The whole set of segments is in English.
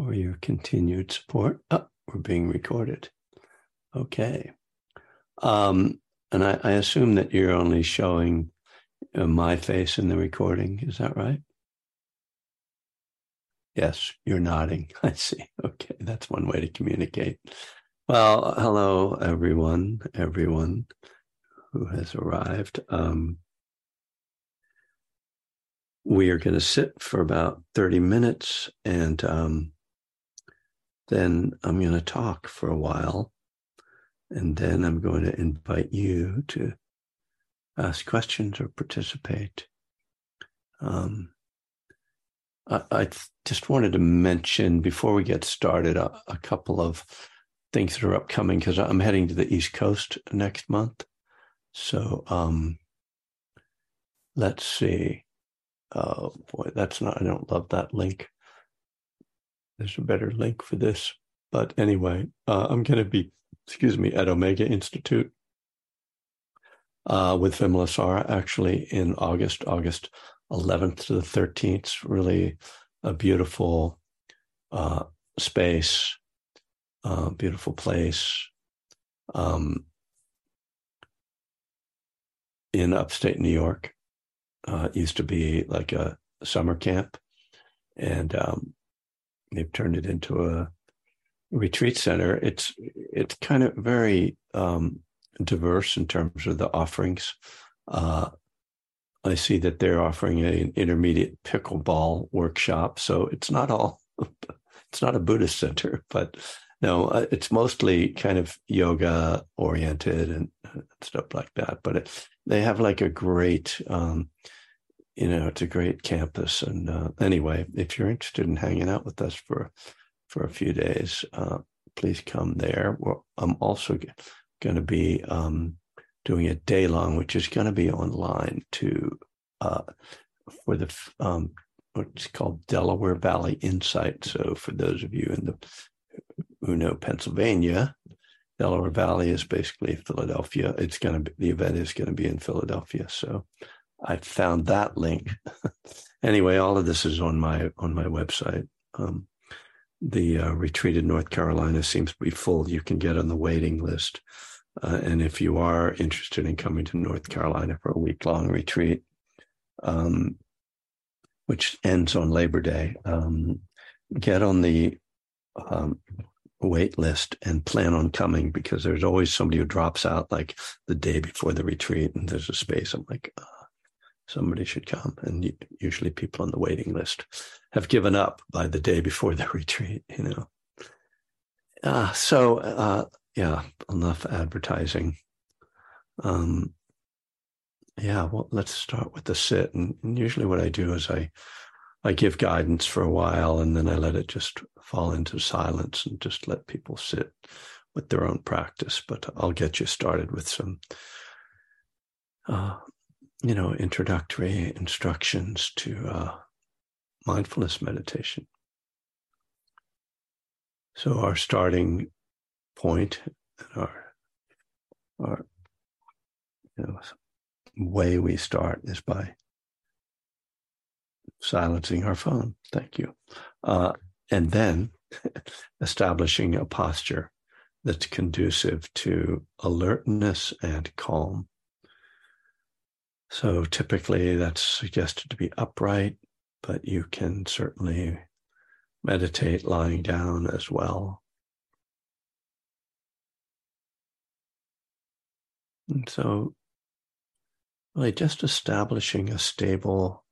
for your continued support. Oh, we're being recorded. Okay. Um, and I, I assume that you're only showing uh, my face in the recording. Is that right? Yes, you're nodding. I see. Okay, that's one way to communicate. Well, hello, everyone, everyone who has arrived. Um, we are going to sit for about 30 minutes and um, then I'm going to talk for a while. And then I'm going to invite you to ask questions or participate. Um, I, I, just wanted to mention before we get started a, a couple of things that are upcoming because I'm heading to the East Coast next month. So um, let's see. Oh boy, that's not, I don't love that link. There's a better link for this. But anyway, uh, I'm going to be, excuse me, at Omega Institute uh, with Vimalasara actually in August, August 11th to the 13th. It's really a beautiful uh, space, uh, beautiful place um, in upstate New York. Uh, used to be like a summer camp, and um, they've turned it into a retreat center. It's it's kind of very um, diverse in terms of the offerings. Uh, I see that they're offering an intermediate pickleball workshop, so it's not all it's not a Buddhist center, but no, uh, it's mostly kind of yoga oriented and stuff like that. But it, they have like a great um, you know, it's a great campus. And uh, anyway, if you're interested in hanging out with us for for a few days, uh, please come there. I'm also going to be um, doing a day long, which is going to be online to uh, for the um, what's called Delaware Valley Insight. So for those of you in the who know Pennsylvania, Delaware Valley is basically Philadelphia. It's going to be the event is going to be in Philadelphia. So I found that link. anyway, all of this is on my on my website. Um, the uh, retreat in North Carolina seems to be full. You can get on the waiting list. Uh, and if you are interested in coming to North Carolina for a week long retreat, um, which ends on Labor Day, um, get on the um, wait list and plan on coming because there's always somebody who drops out like the day before the retreat and there's a space. I'm like, oh, somebody should come. And usually people on the waiting list have given up by the day before the retreat, you know. Uh, so, uh, yeah, enough advertising. Um, yeah, well, let's start with the sit. And, and usually what I do is I, I give guidance for a while and then I let it just fall into silence and just let people sit with their own practice. But I'll get you started with some uh, you know, introductory instructions to uh, mindfulness meditation. So our starting point, our our you know, way we start is by silencing our phone. Thank you, uh, and then establishing a posture that's conducive to alertness and calm so typically that's suggested to be upright, but you can certainly meditate lying down as well. And so, really, just establishing a stable,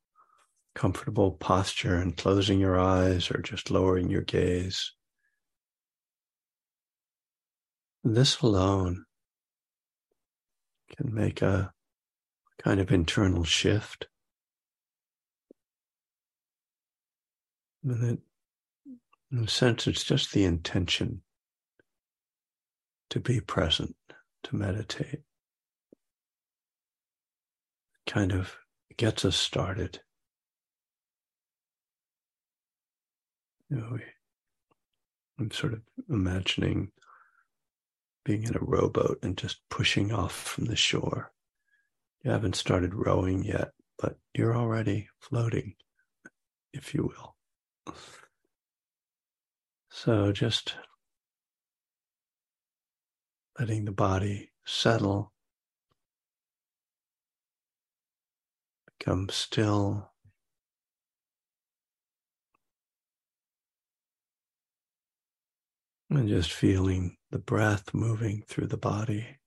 comfortable posture and closing your eyes or just lowering your gaze. This alone can make a kind of internal shift. And it, in a sense, it's just the intention to be present, to meditate. Kind of gets us started. You know, I'm sort of imagining being in a rowboat and just pushing off from the shore. You haven't started rowing yet, but you're already floating, if you will. So just letting the body settle, become still. And just feeling the breath moving through the body.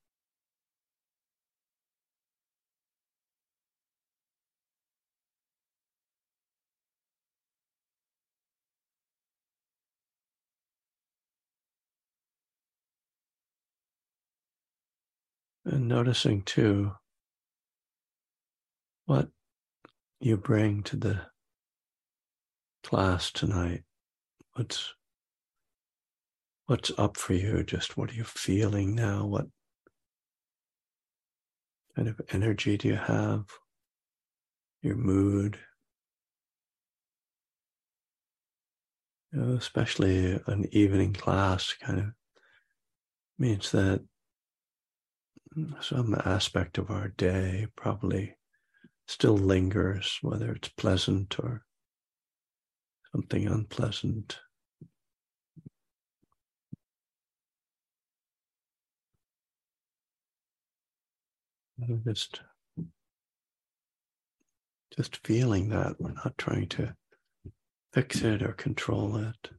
And noticing too what you bring to the class tonight. What's what's up for you? Just what are you feeling now? What kind of energy do you have? Your mood. You know, especially an evening class kind of means that some aspect of our day probably still lingers, whether it's pleasant or something unpleasant. Just, just feeling that we're not trying to fix it or control it.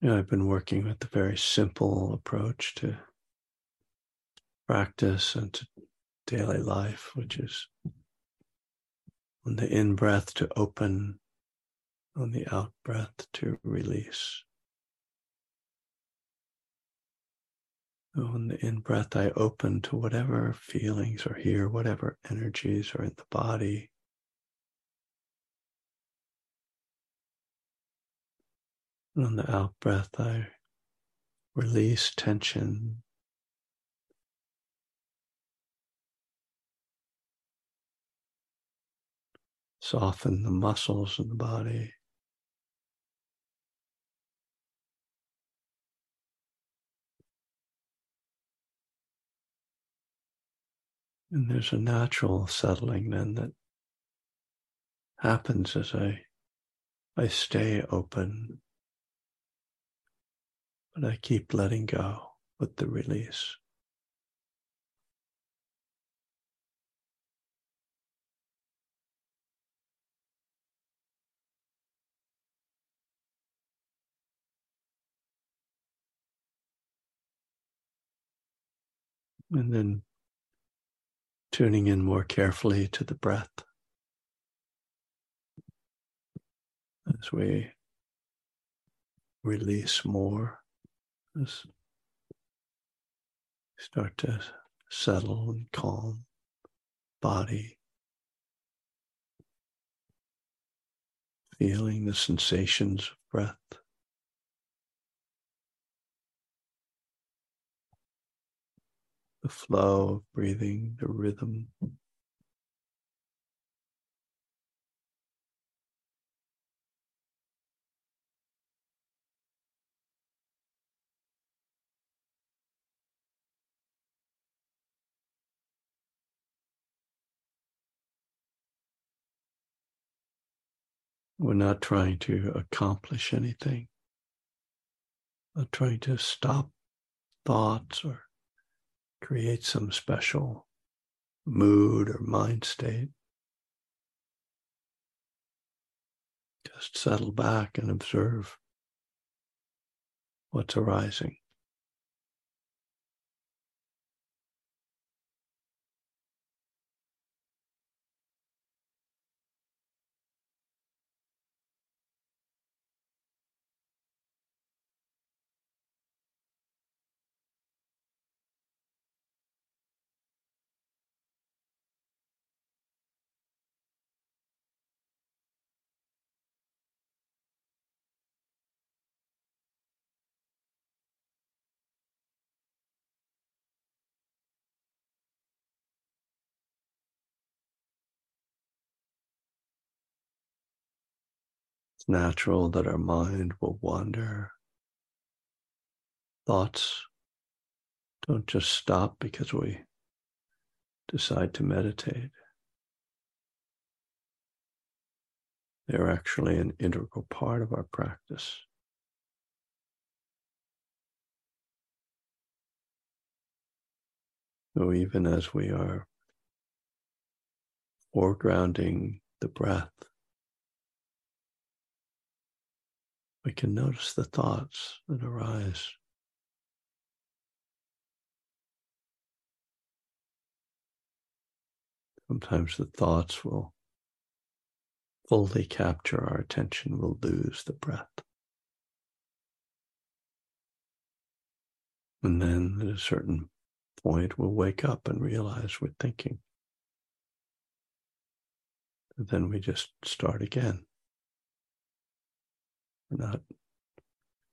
You know, I've been working with a very simple approach to practice and to daily life, which is on the in breath to open, on the out breath to release. On the in breath, I open to whatever feelings are here, whatever energies are in the body. And on the out breath, I release tension. Soften the muscles in the body. And there's a natural settling then that happens as I I stay open but I keep letting go with the release. And then tuning in more carefully to the breath as we release more as start to settle and calm body, feeling the sensations of breath. The flow of breathing, the rhythm. We're not trying to accomplish anything, not trying to stop thoughts or create some special mood or mind state. Just settle back and observe what's arising. Natural that our mind will wander. Thoughts don't just stop because we decide to meditate, they're actually an integral part of our practice. So even as we are foregrounding the breath, we can notice the thoughts that arise. Sometimes the thoughts will fully capture our attention, we'll lose the breath. And then at a certain point, we'll wake up and realize we're thinking. Then we just start again. We're not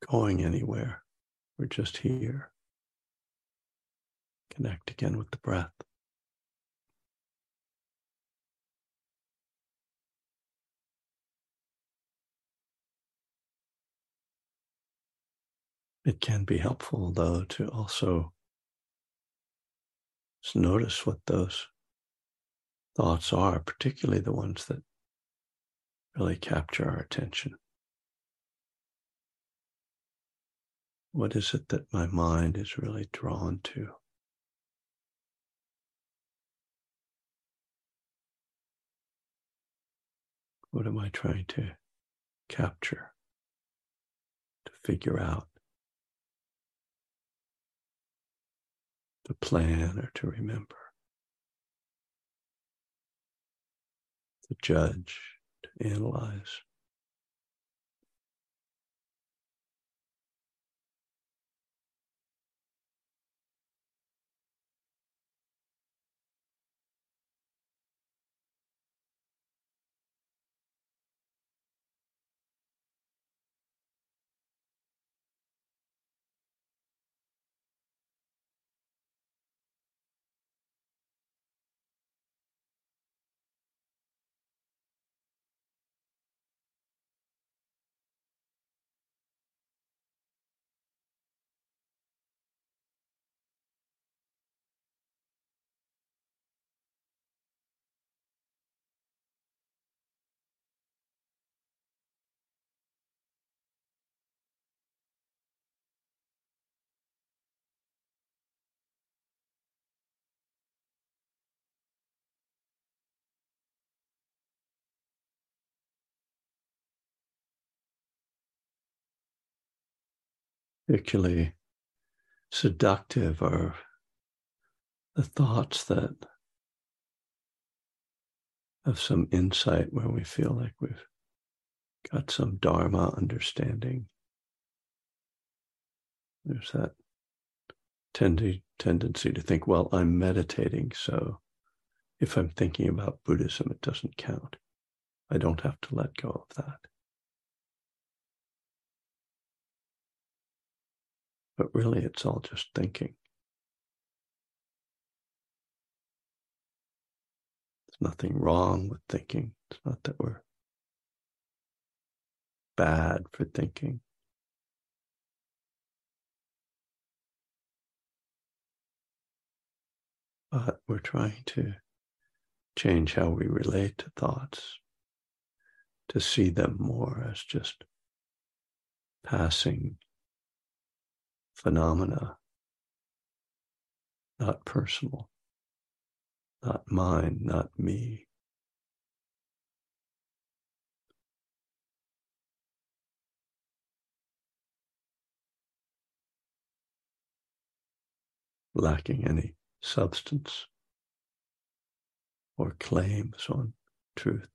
going anywhere. We're just here. Connect again with the breath. It can be helpful, though, to also just notice what those thoughts are, particularly the ones that really capture our attention. What is it that my mind is really drawn to? What am I trying to capture, to figure out? to plan or to remember, to judge, to analyze. Particularly seductive are the thoughts that have some insight where we feel like we've got some Dharma understanding. There's that tendi- tendency to think, well, I'm meditating, so if I'm thinking about Buddhism, it doesn't count. I don't have to let go of that. But really, it's all just thinking. There's nothing wrong with thinking. It's not that we're bad for thinking. But we're trying to change how we relate to thoughts, to see them more as just passing phenomena, not personal, not mine, not me. Lacking any substance or claims on truth.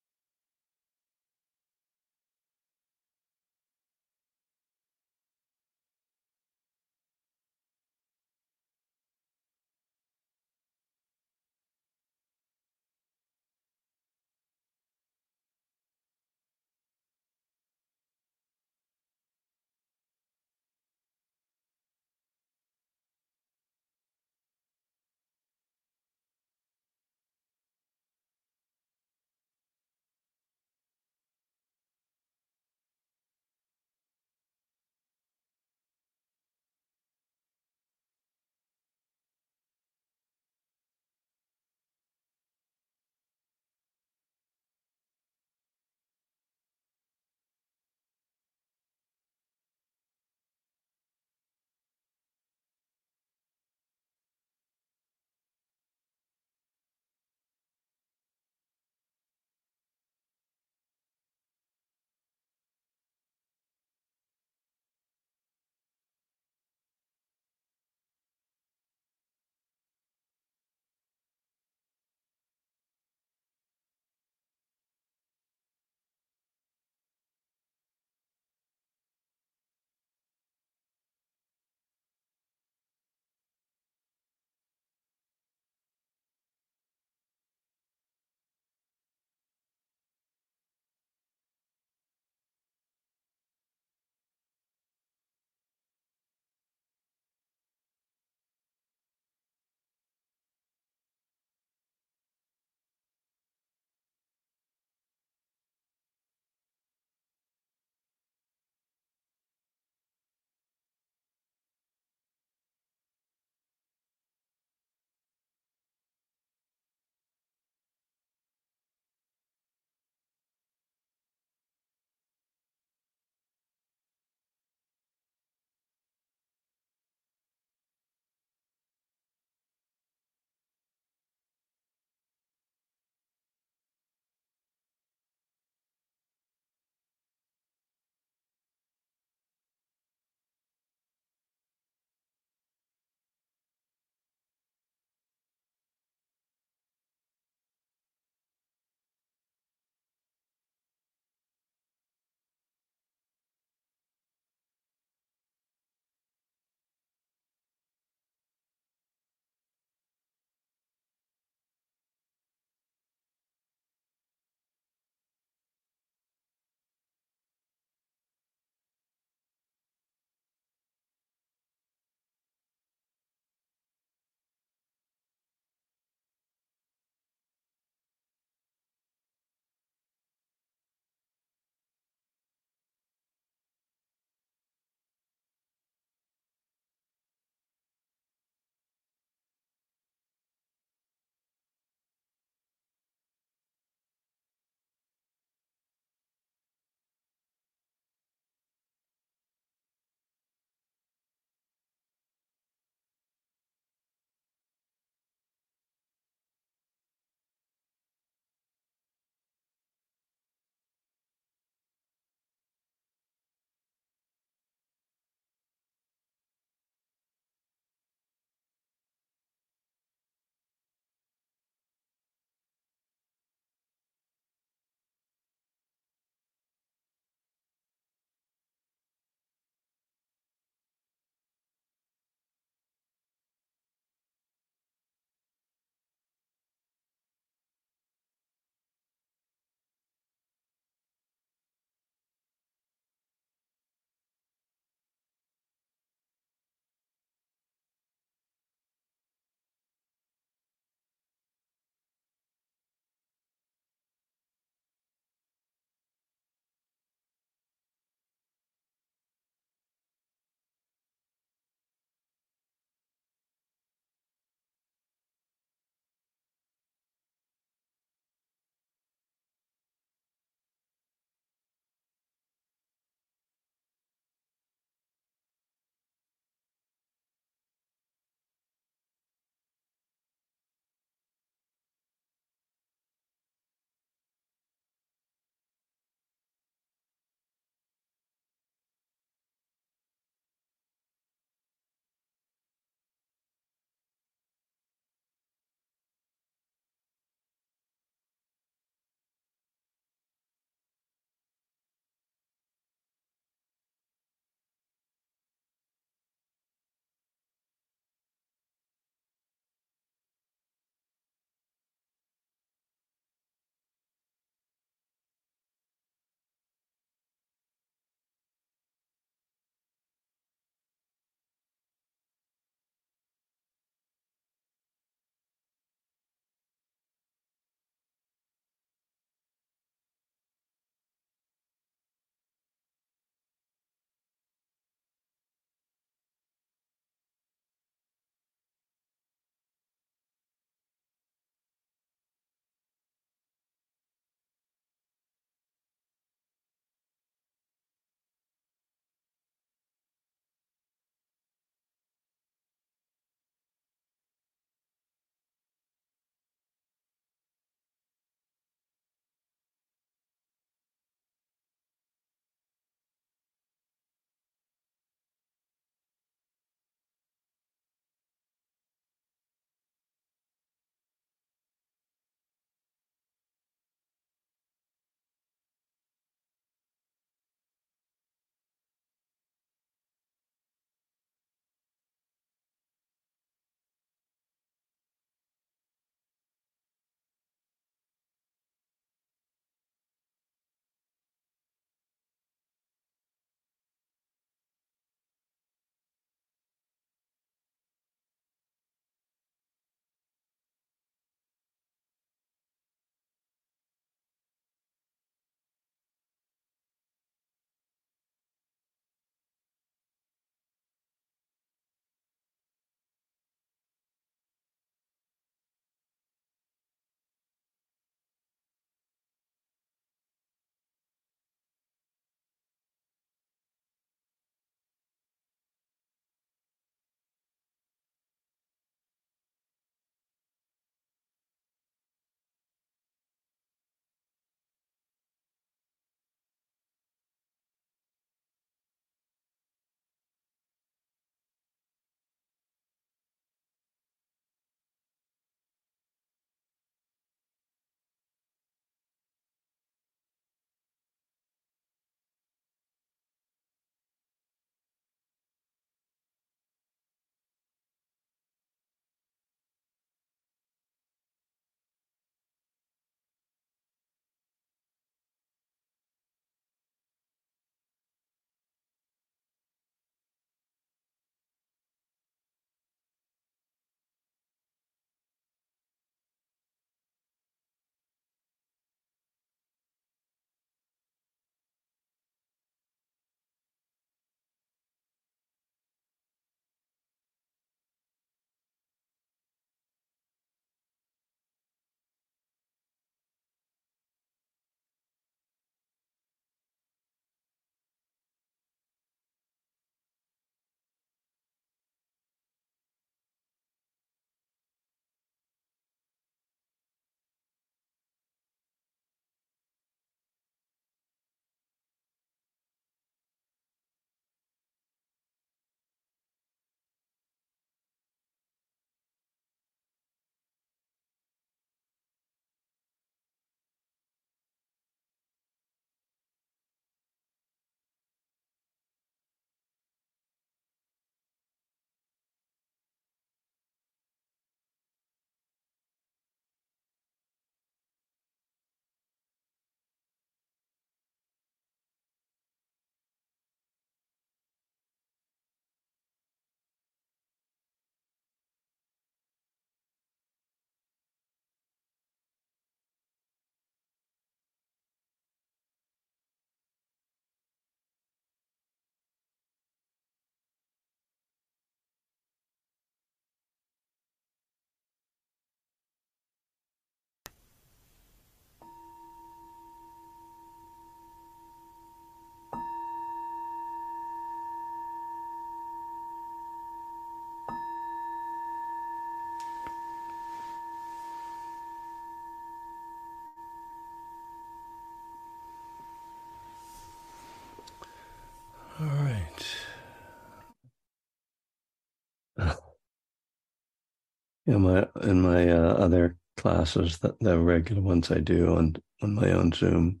In my in my uh, other classes, the, the regular ones I do on on my own Zoom,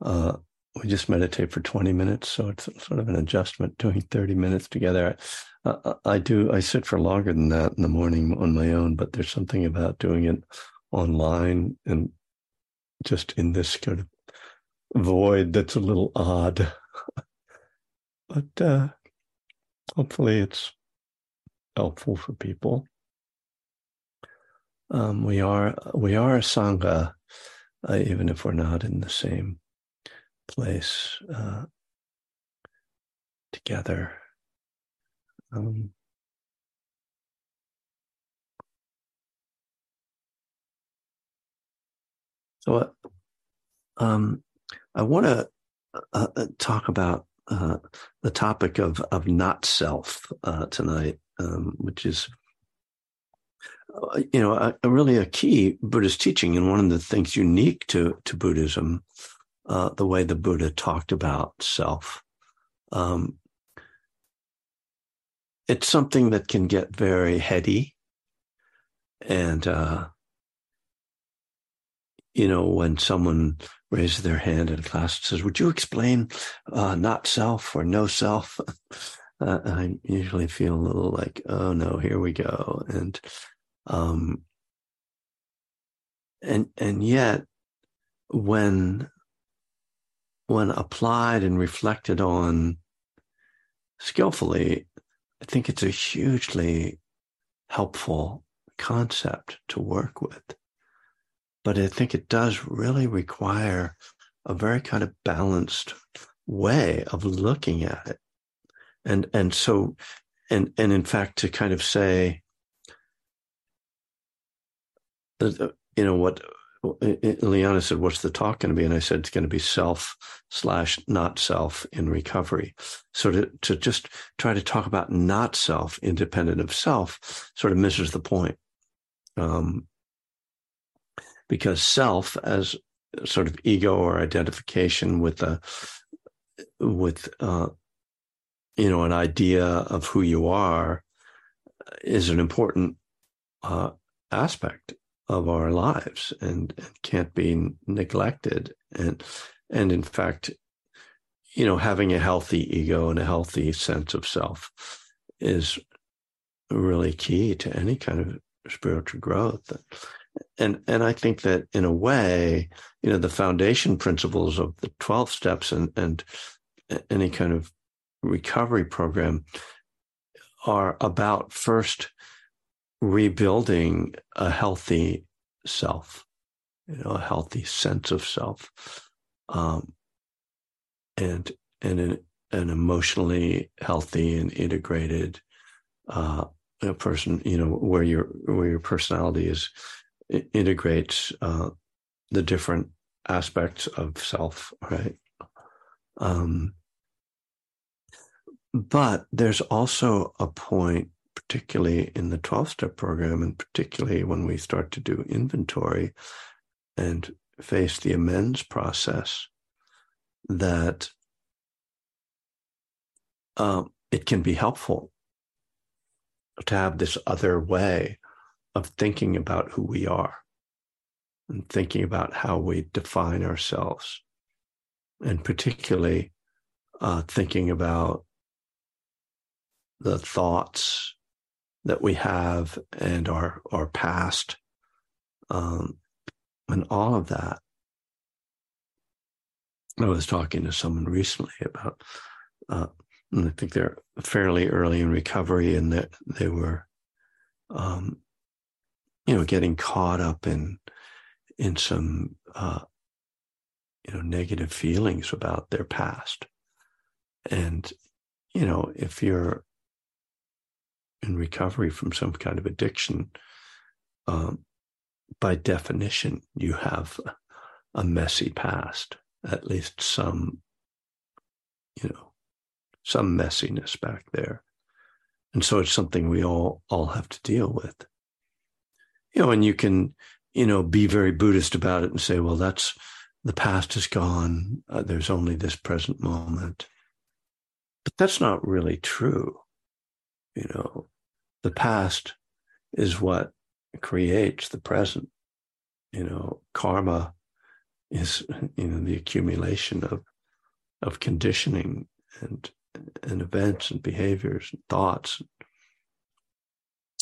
uh, we just meditate for 20 minutes. So it's sort of an adjustment doing 30 minutes together. I, I, do, I sit for longer than that in the morning on my own, but there's something about doing it online and just in this kind of void that's a little odd. but uh, hopefully it's helpful for people. Um, we are we are a sangha, uh, even if we're not in the same place uh, together. Um, so, uh, um, I want to uh, uh, talk about uh, the topic of of not self tonight, um, which is you know a, a really a key Buddhist teaching, and one of the things unique to to Buddhism uh, the way the Buddha talked about self. Um, it's something that can get very heady. And, uh, you know, when someone raises their hand in class and says, Would you explain uh, not self or no self? uh, I usually feel a little like, Oh no, here we go. And, um, and, and yet when when applied and reflected on skillfully, I think it's a hugely helpful concept to work with. But I think it does really require a very kind of balanced way of looking at it. And and so and and in fact to kind of say uh, you know what Liana said, What's the talk going to be? And I said, It's going to be self slash not self in recovery. So to, to just try to talk about not self independent of self sort of misses the point. Um, because self as sort of ego or identification with a, with, uh, you know, an idea of who you are is an important uh, aspect of our lives and, and can't be neglected. And and in fact, you know, having a healthy ego and a healthy sense of self is really key to any kind of spiritual growth. And and I think that in a way, you know, the foundation principles of the 12 steps and and any kind of recovery program are about first rebuilding a healthy self, you know, a healthy sense of self, um, and and an, an emotionally healthy and integrated uh, person, you know, where your where your personality is integrates uh, the different aspects of self, right? Um, but there's also a point particularly in the 12 step program, and particularly when we start to do inventory and face the amends process, that um, it can be helpful to have this other way of thinking about who we are and thinking about how we define ourselves, and particularly uh, thinking about the thoughts that we have and our our past. Um, and all of that i was talking to someone recently about uh, i think they're fairly early in recovery and that they were um, you know getting caught up in in some uh, you know negative feelings about their past. And you know if you're in recovery from some kind of addiction, um, by definition, you have a messy past, at least some, you know, some messiness back there. And so it's something we all all have to deal with. You know, and you can, you know, be very Buddhist about it and say, well, that's the past is gone. Uh, there's only this present moment. But that's not really true. You know, the past is what creates the present. You know, karma is you know the accumulation of of conditioning and and events and behaviors and thoughts.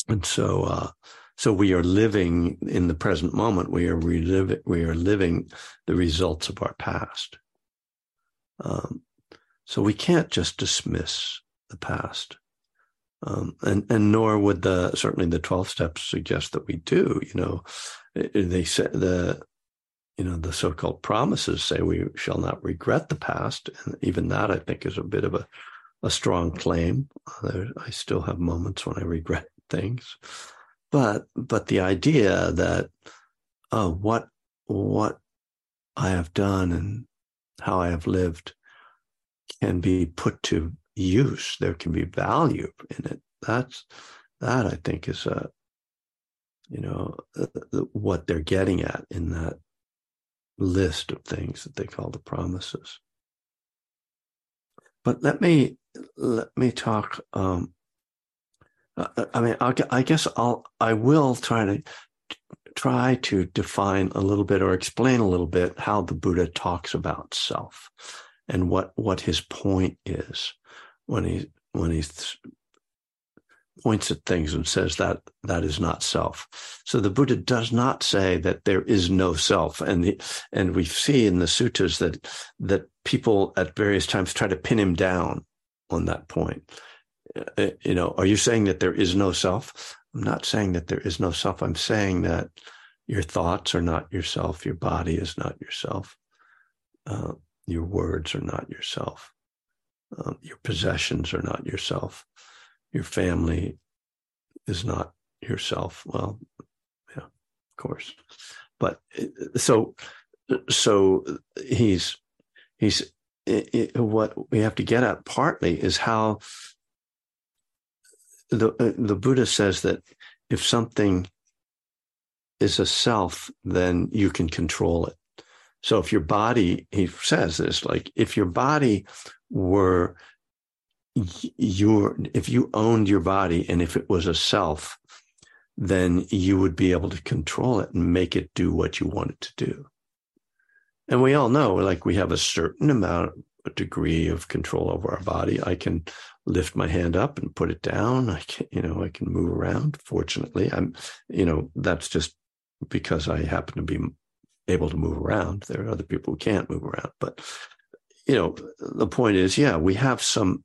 And so uh, so we are living in the present moment. We are reliving, we are living the results of our past. Um, so we can't just dismiss the past. Um, and and nor would the certainly the 12 steps suggest that we do you know. They say the you know the so-called promises say we shall not regret the past and even that i think is a bit of a, a strong claim. I still have moments when i regret things. But but the idea that oh what what I have done and how I have lived can be put to use. There can be value in it. That's that I think is a you know uh, what they're getting at in that list of things that they call the promises. But let me let me talk um, uh, I mean, I guess I'll I will try to try to define a little bit or explain a little bit how the Buddha talks about self and what what his point is when he when he points at things and says that that is not self. So the Buddha does not say that there is no self, and the, and we see in the suttas that that people at various times try to pin him down on that point. Uh, you know, are you saying that there is no self? I'm not saying that there is no self. I'm saying that your thoughts are not yourself. Your body is not yourself. Uh, your words are not yourself. Um, your possessions are not yourself. Your family is not yourself. Well, yeah, of course. But uh, so, so he's, he's, it, it, what we have to get at partly is how the uh, the Buddha says that if something is a self, then you can control it. So if your body, he says this, like if your body were your, if you owned your body and if it was a self, then you would be able to control it and make it do what you want it to do. And we all know, like we have a certain amount, a degree of control over our body. I can lift my hand up and put it down. I can, you know, I can move around. Fortunately, I'm, you know, that's just because I happen to be able to move around. There are other people who can't move around, but you know, the point is, yeah, we have some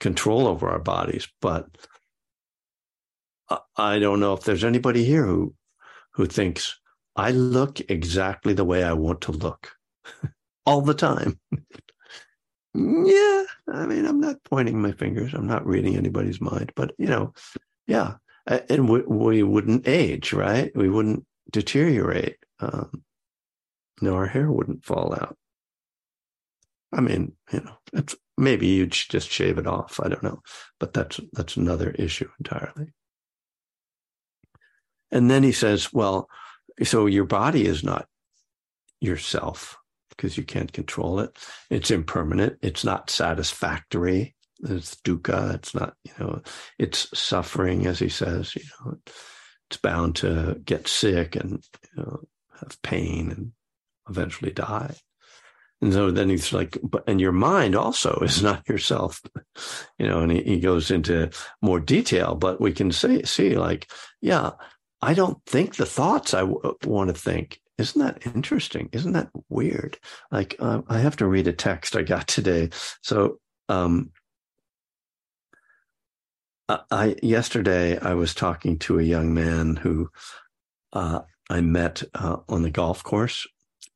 control over our bodies, but I don't know if there's anybody here who who thinks I look exactly the way I want to look all the time. yeah, I mean, I'm not pointing my fingers. I'm not reading anybody's mind, but you know, yeah, and we, we wouldn't age, right? We wouldn't deteriorate. Um, no, our hair wouldn't fall out. I mean, you know, maybe you'd just shave it off. I don't know, but that's that's another issue entirely. And then he says, well, so your body is not yourself because you can't control it. It's impermanent. It's not satisfactory. It's dukkha. It's not, you know, it's suffering, as he says, you know, it's bound to get sick and, you know, have pain and eventually die. And so then he's like, but, and your mind also is not yourself, you know, and he, he goes into more detail, but we can say, see like, yeah, I don't think the thoughts I w- want to think. Isn't that interesting? Isn't that weird? Like, uh, I have to read a text I got today. So, um, I yesterday I was talking to a young man who uh, I met uh, on the golf course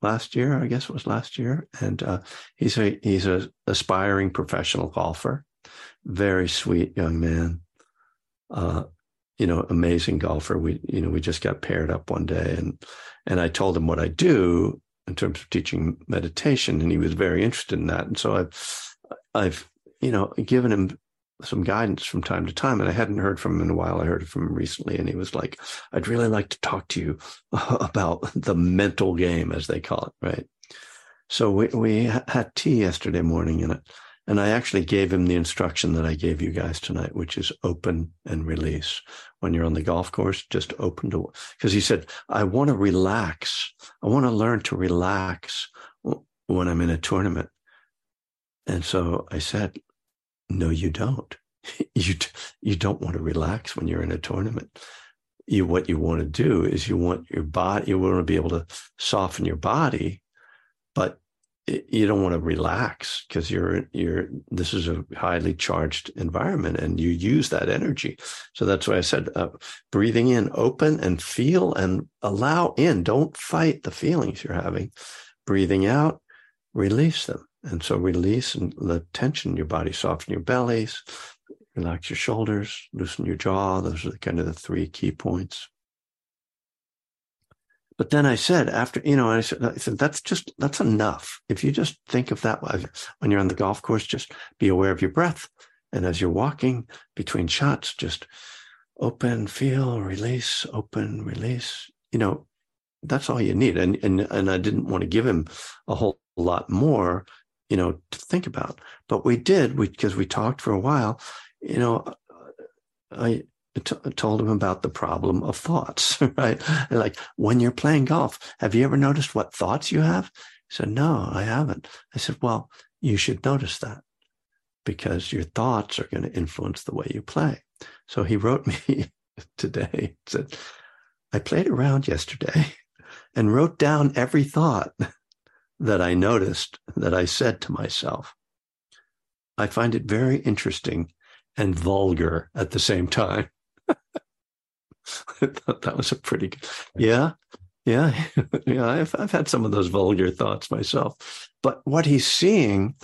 last year. I guess it was last year, and uh, he's a he's a aspiring professional golfer. Very sweet young man. Uh, you know, amazing golfer. We, you know, we just got paired up one day and, and I told him what I do in terms of teaching meditation and he was very interested in that. And so I've, I've, you know, given him some guidance from time to time and I hadn't heard from him in a while. I heard from him recently and he was like, I'd really like to talk to you about the mental game as they call it. Right. So we, we had tea yesterday morning and And I actually gave him the instruction that I gave you guys tonight, which is open and release. When you're on the golf course, just open to, because he said, I want to relax. I want to learn to relax when I'm in a tournament. And so I said, no, you don't. you, you don't want to relax when you're in a tournament. You, what you want to do is you want your body, you want to be able to soften your body, but you don't want to relax because you're you're this is a highly charged environment and you use that energy so that's why i said uh, breathing in open and feel and allow in don't fight the feelings you're having breathing out release them and so release and the tension in your body soften your bellies relax your shoulders loosen your jaw those are kind of the three key points but then I said, after, you know, I said, I said, that's just, that's enough. If you just think of that when you're on the golf course, just be aware of your breath. And as you're walking between shots, just open, feel, release, open, release. You know, that's all you need. And, and, and I didn't want to give him a whole lot more, you know, to think about, but we did because we, we talked for a while, you know, uh, I, t- told him about the problem of thoughts, right? like when you're playing golf, have you ever noticed what thoughts you have? He said, no, I haven't. I said, well, you should notice that because your thoughts are going to influence the way you play. So he wrote me today, said, I played around yesterday and wrote down every thought that I noticed that I said to myself. I find it very interesting and vulgar at the same time. I thought that was a pretty good. Yeah, yeah, yeah. I've I've had some of those vulgar thoughts myself, but what he's seeing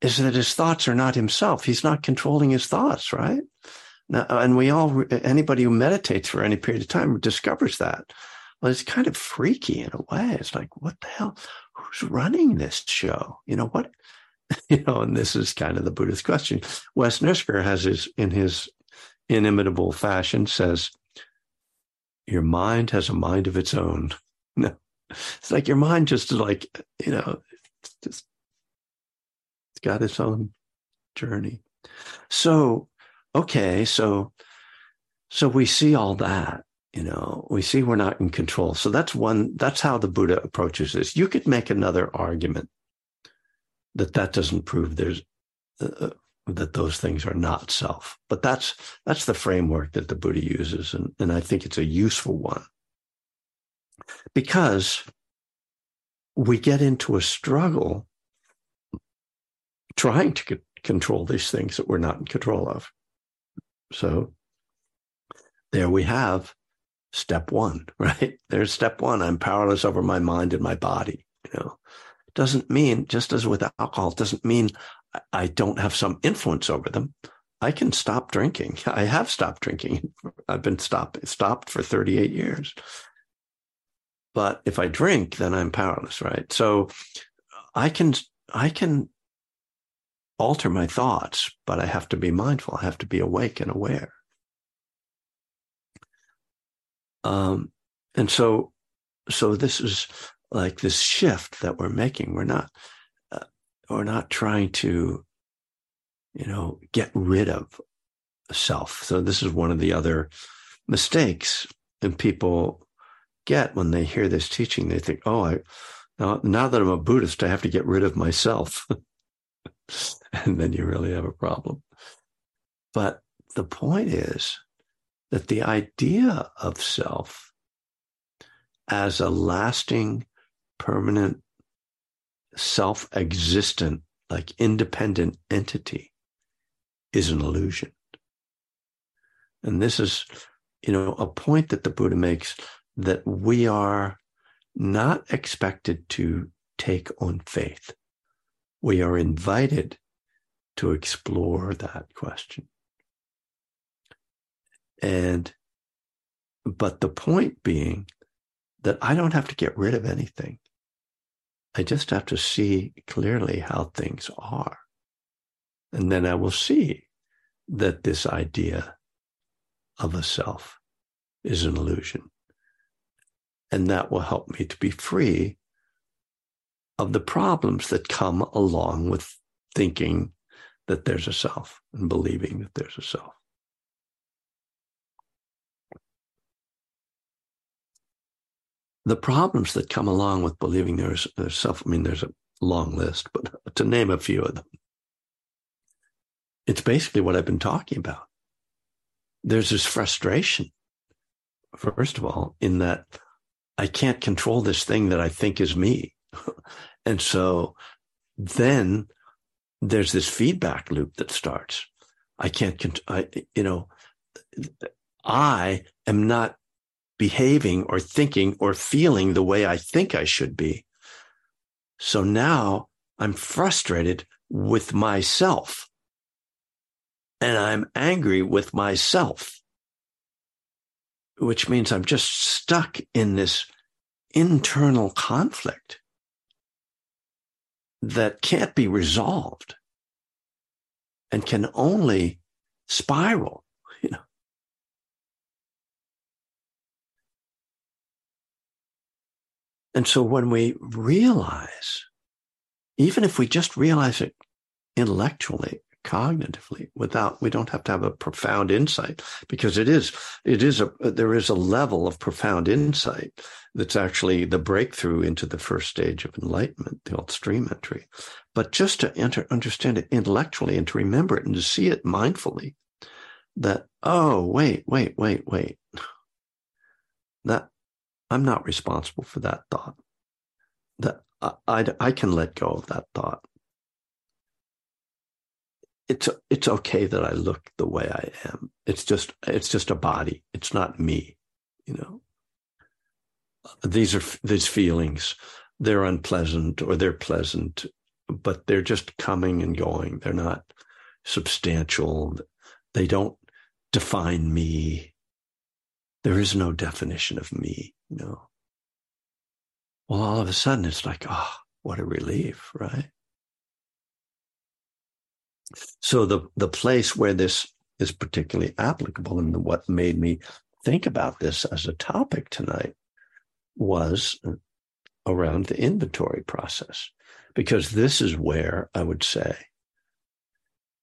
is that his thoughts are not himself. He's not controlling his thoughts, right? Now, and we all, anybody who meditates for any period of time discovers that. Well, it's kind of freaky in a way. It's like, what the hell? Who's running this show? You know what? You know, and this is kind of the Buddhist question. Wes Nisker has his in his inimitable fashion says, Your mind has a mind of its own. No, it's like your mind just like, you know, just, it's got its own journey. So, okay, so, so we see all that, you know, we see we're not in control. So that's one, that's how the Buddha approaches this. You could make another argument that that doesn't prove there's uh, that those things are not self. But that's that's the framework that the Buddha uses, and, and I think it's a useful one. Because we get into a struggle trying to control these things that we're not in control of. So there we have step one, right? There's step one. I'm powerless over my mind and my body. You know, it doesn't mean just as with alcohol, doesn't mean I don't have some influence over them. I can stop drinking. I have stopped drinking. I've been stopped stopped for 38 years. But if I drink, then I'm powerless, right? So uh, I can I can alter my thoughts, but I have to be mindful. I have to be awake and aware. Um, and so so this is like this shift that we're making. We're not we're not trying to, you know, get rid of self. So this is one of the other mistakes that people get when they hear this teaching. They think, oh, I now, now that I'm a Buddhist, I have to get rid of myself. and then you really have a problem. But the point is that the idea of self as a lasting, permanent self existent, like independent entity is an illusion. And this is, you know, a point that the Buddha makes that we are not expected to take on faith. We are invited to explore that question. And, but the point being that I don't have to get rid of anything. I just have to see clearly how things are. And then I will see that this idea of a self is an illusion. And that will help me to be free of the problems that come along with thinking that there's a self and believing that there's a self. The problems that come along with believing there's, there's self, I mean, there's a long list, but to name a few of them, it's basically what I've been talking about. There's this frustration, first of all, in that I can't control this thing that I think is me. and so then there's this feedback loop that starts. I can't, I, you know, I am not behaving or thinking or feeling the way I think I should be. So now I'm frustrated with myself and I'm angry with myself, which means I'm just stuck in this internal conflict that can't be resolved and can only spiral, you know. And so when we realize, even if we just realize it intellectually, cognitively without we don't have to have a profound insight because it is it is a there is a level of profound insight that's actually the breakthrough into the first stage of enlightenment the old stream entry. But just to enter understand it intellectually and to remember it and to see it mindfully that oh wait wait wait wait. That i'm not responsible for that thought that I, I, I can let go of that thought it's it's okay that I look the way I am. It's just it's just a body. It's not me. You know. These are these feelings. They're unpleasant or they're pleasant, but they're just coming and going. They're not substantial. They don't define me. There is no definition of me. You know. Well, all of a sudden, it's like, oh, what a relief, right? So the the place where this is particularly applicable and what made me think about this as a topic tonight was uh, around the inventory process because this is where I would say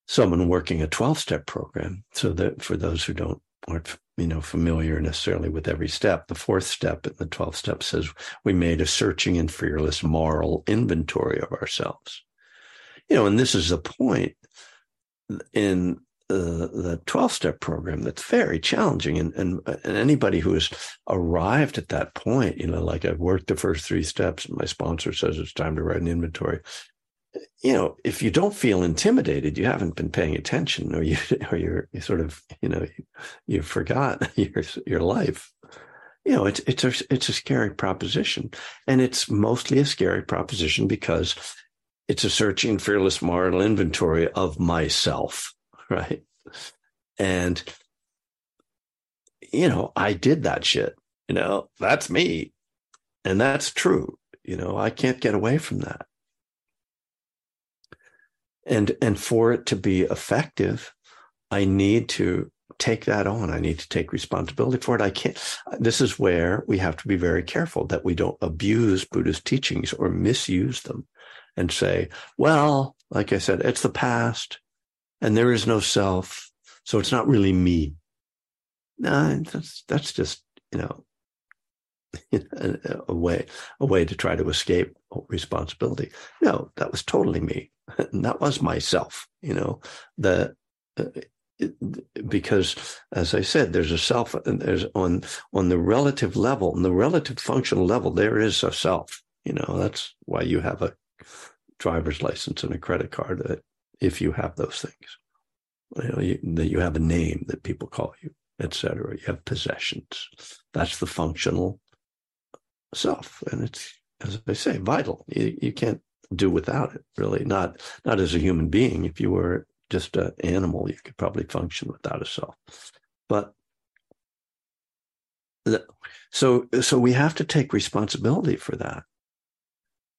someone working a 12 step program so that for those who don't aren't you know familiar necessarily with every step the fourth step in the 12 step says we made a searching and fearless moral inventory of ourselves you know and this is the point in uh, the 12 step program that's very challenging. And, and, and anybody who has arrived at that point, you know, like I've worked the first three steps my sponsor says it's time to write an inventory. You know, if you don't feel intimidated, you haven't been paying attention or you, or you're you sort of, you know, you forgot your, your life. You know, it's, it's a, it's a scary proposition and it's mostly a scary proposition because it's a searching, fearless moral inventory of myself, right? And, you know, I did that shit. You know, that's me. And that's true. You know, I can't get away from that. And and for it to be effective, I need to take that on. I need to take responsibility for it. I can't. This is where we have to be very careful that we don't abuse Buddhist teachings or misuse them and say, well, like I said, it's the past and there is no self. So it's not really me. No, that's, that's just, you know, a, way, a way to try to escape responsibility. No, that was totally me. And that was myself, you know, the, uh, because as I said, there's a self and there's on, on the relative level, on the relative functional level, there is a self, you know, that's why you have a driver's license and a credit card that if you have those things, you know, you, that you have a name that people call you, etc. You have possessions. That's the functional self, and it's as I say, vital. You, you can't do without it. Really, not not as a human being. If you were just an animal, you could probably function without a self. But so so we have to take responsibility for that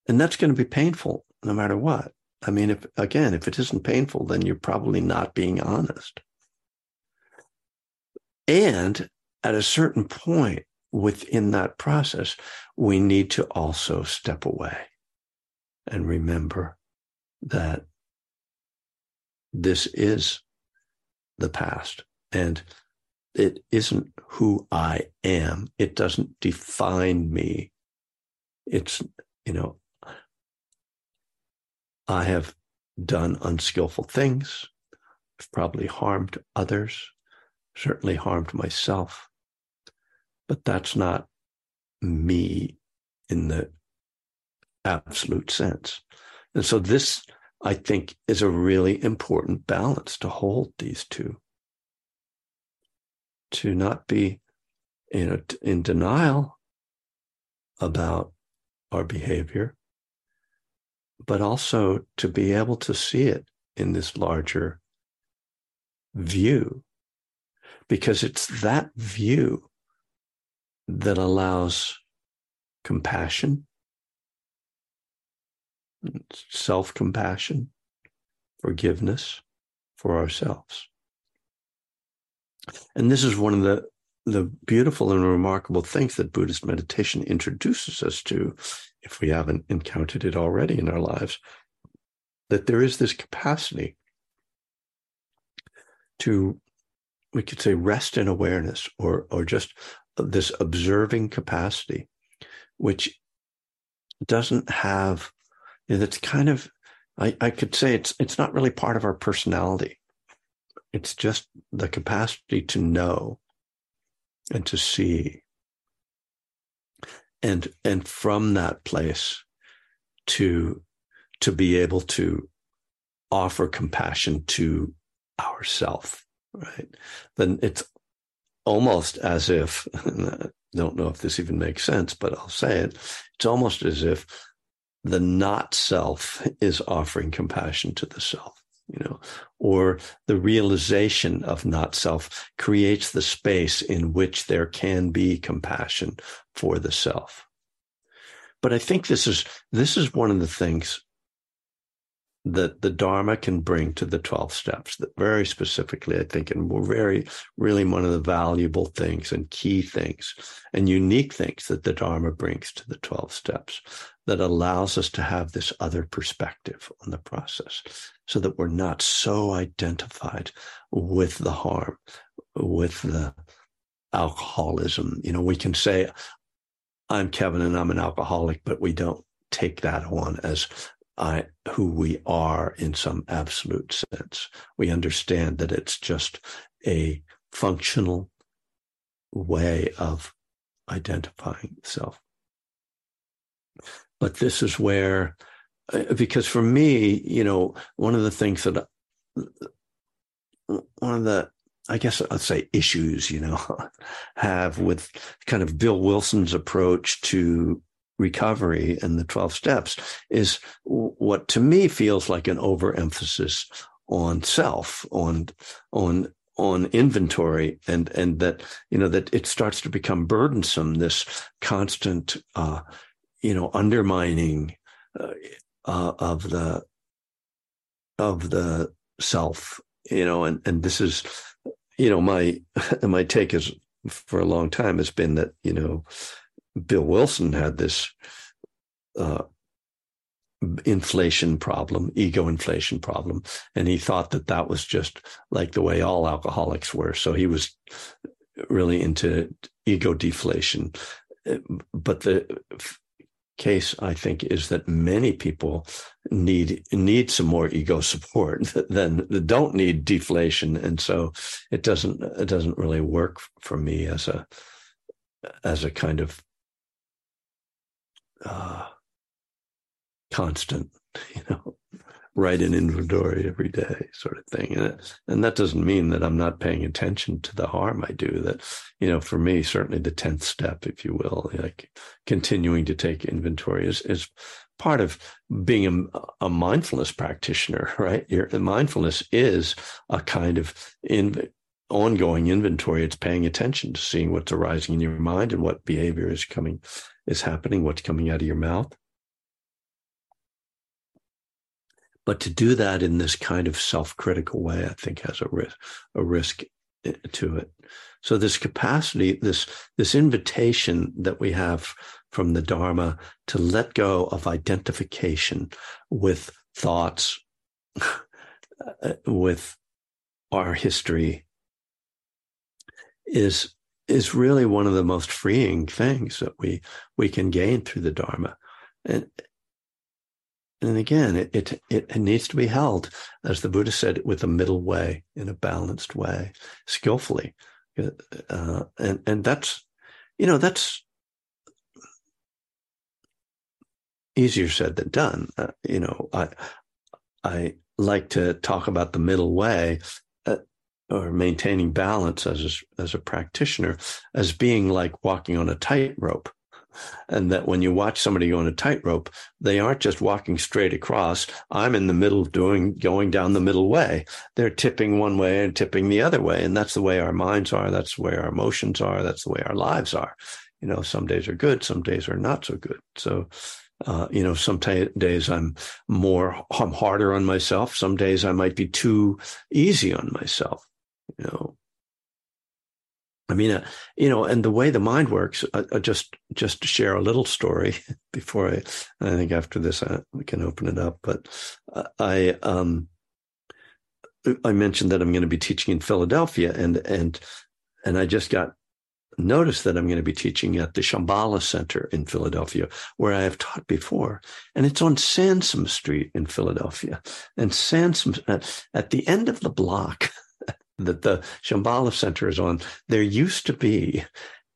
and that's going to be painful no matter what. I mean, if again, if it isn't painful, then you're probably not being honest. And at a certain point within that process, we need to also step away and remember that this is the past and it isn't who I am. It doesn't define me. It's, you know, I have done unskillful things. I've probably harmed others, certainly harmed myself. But that's not me in the absolute sense. And so this, I think, is a really important balance to hold these two. To not be, you know, in denial about our behavior, but also to be able to see it in this larger view, because it's that view that allows compassion, self compassion, forgiveness for ourselves. And this is one of the the beautiful and remarkable things that Buddhist meditation introduces us to, if we haven't encountered it already in our lives, that there is this capacity to, we could say, rest in awareness or, or just this observing capacity, which doesn't have, that's kind of, I, I could say it's, it's not really part of our personality. It's just the capacity to know and to see and and from that place to to be able to offer compassion to ourself right then it's almost as if I don't know if this even makes sense but i'll say it it's almost as if the not self is offering compassion to the self you know, or the realization of not self creates the space in which there can be compassion for the self. But I think this is this is one of the things that the Dharma can bring to the 12 steps that very specifically, I think, and we're very, really one of the valuable things and key things and unique things that the Dharma brings to the 12 steps that allows us to have this other perspective on the process so that we're not so identified with the harm, with the alcoholism. You know, we can say, I'm Kevin and I'm an alcoholic, but we don't take that on as I, who we are in some absolute sense. We understand that it's just a functional way of identifying self. But this is where, uh, because for me, you know, one of the things that, one of the, I guess I'd say issues, you know, have with kind of Bill Wilson's approach to recovery and the 12 steps is what to me feels like an overemphasis on self, on, on, on inventory and, and that, you know, that it starts to become burdensome, this constant, uh, you know, undermining, uh, uh, of the, of the self, you know, and, and this is, you know, my, my take is for a long time has been that, you know, Bill Wilson had this uh, inflation problem, ego inflation problem, and he thought that that was just like the way all alcoholics were. So he was really into ego deflation. But the case, I think, is that many people need need some more ego support than don't need deflation, and so it doesn't it doesn't really work for me as a as a kind of uh, constant, you know, write an inventory every day sort of thing. And, and that doesn't mean that I'm not paying attention to the harm I do that, you know, for me, certainly the 10th step, if you will, like continuing to take inventory is, is part of being a, a mindfulness practitioner, right? Your mindfulness is a kind of in, ongoing inventory. It's paying attention to seeing what's arising in your mind and what behavior is coming is happening, what's coming out of your mouth. But to do that in this kind of self-critical way, I think has a risk, a risk eh, to it. So this capacity, this this invitation that we have from the Dharma to let go of identification with thoughts uh, with our history is is really one of the most freeing things that we we can gain through the Dharma. And and again, it, it, it needs to be held, as the Buddha said, with a middle way, in a balanced way, skillfully, uh, and and that's, you know, that's easier said than done. Uh, you know, I I like to talk about the middle way or maintaining balance as a, as a practitioner as being like walking on a tightrope. And that when you watch somebody go on a tightrope, they aren't just walking straight across. I'm in the middle doing going down the middle way. They're tipping one way and tipping the other way. And that's the way our minds are. That's the way our emotions are. That's the way our lives are. You know, some days are good, some days are not so good. So uh, you know, some t- days I'm more, I'm harder on myself. Some days I might be too easy on myself. You know, I mean, uh, you know, and the way the mind works. Uh, uh just just to share a little story before I, I think after this I, uh, we can open it up. But uh, I um, I mentioned that I'm going to be teaching in Philadelphia, and and and I just got notice that I'm going to be teaching at the Shambhala Center in Philadelphia, where I have taught before. And it's on Sansom Street in Philadelphia. And Sansom, at, at the end of the block that the Shambhala Center is on, there used to be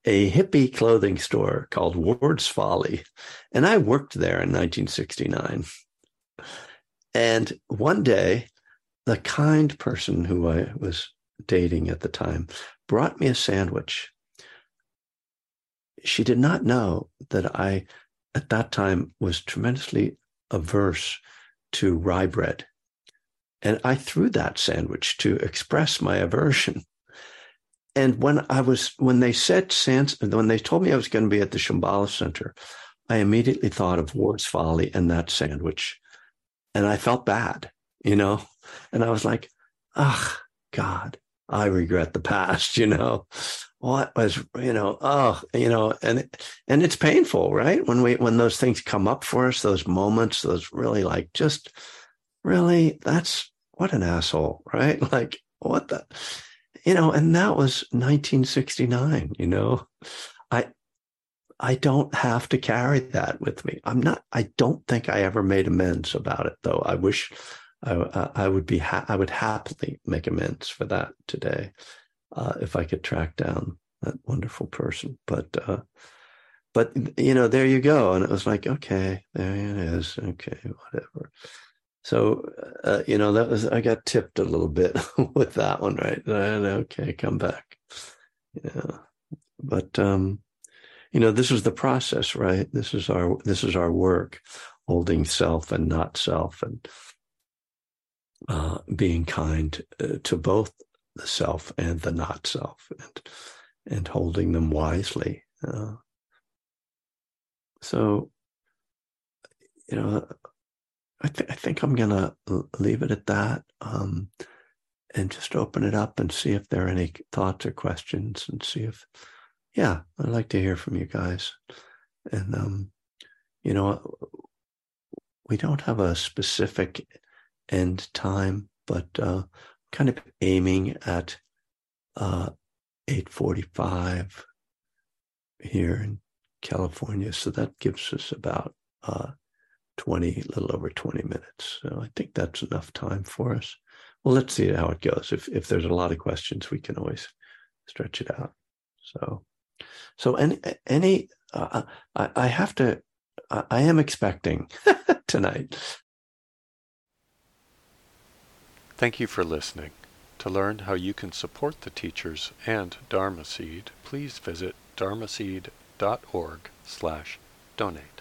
a hippie clothing store called Ward's Folly. And I worked there in 1969. And one day, the kind person who I was dating at the time brought me a sandwich she did not know that I, at that time, was tremendously averse to rye bread. And I threw that sandwich to express my aversion. And when I was, when they said, when they told me I was going to be at the Shambhala Center, I immediately thought of Ward's Folly and that sandwich. And I felt bad, you know? And I was like, ugh, God, I regret the past, you know? what was you know oh you know and and it's painful right when we when those things come up for us those moments those really like just really that's what an asshole right like what the you know and that was 1969 you know i i don't have to carry that with me i'm not i don't think i ever made amends about it though i wish i i would be ha- i would happily make amends for that today uh, if I could track down that wonderful person. But uh, but you know, there you go. And it was like, okay, there it is. Okay, whatever. So uh, you know, that was I got tipped a little bit with that one, right? And, okay, come back. Yeah, but um, you know, this is the process, right? This is our this is our work, holding self and not self, and uh, being kind uh, to both the self and the not self and and holding them wisely uh, so you know I, th- I think i'm gonna leave it at that um, and just open it up and see if there are any thoughts or questions and see if yeah i'd like to hear from you guys and um, you know we don't have a specific end time but uh, kind of aiming at uh, 845 here in California. So that gives us about uh, 20, a little over 20 minutes. So I think that's enough time for us. Well, let's see how it goes. If if there's a lot of questions, we can always stretch it out. So, so any any uh, I, I have to. I I am expecting tonight Thank you for listening. To learn how you can support the teachers and Dharma Seed, please visit dharmaseed.org slash donate.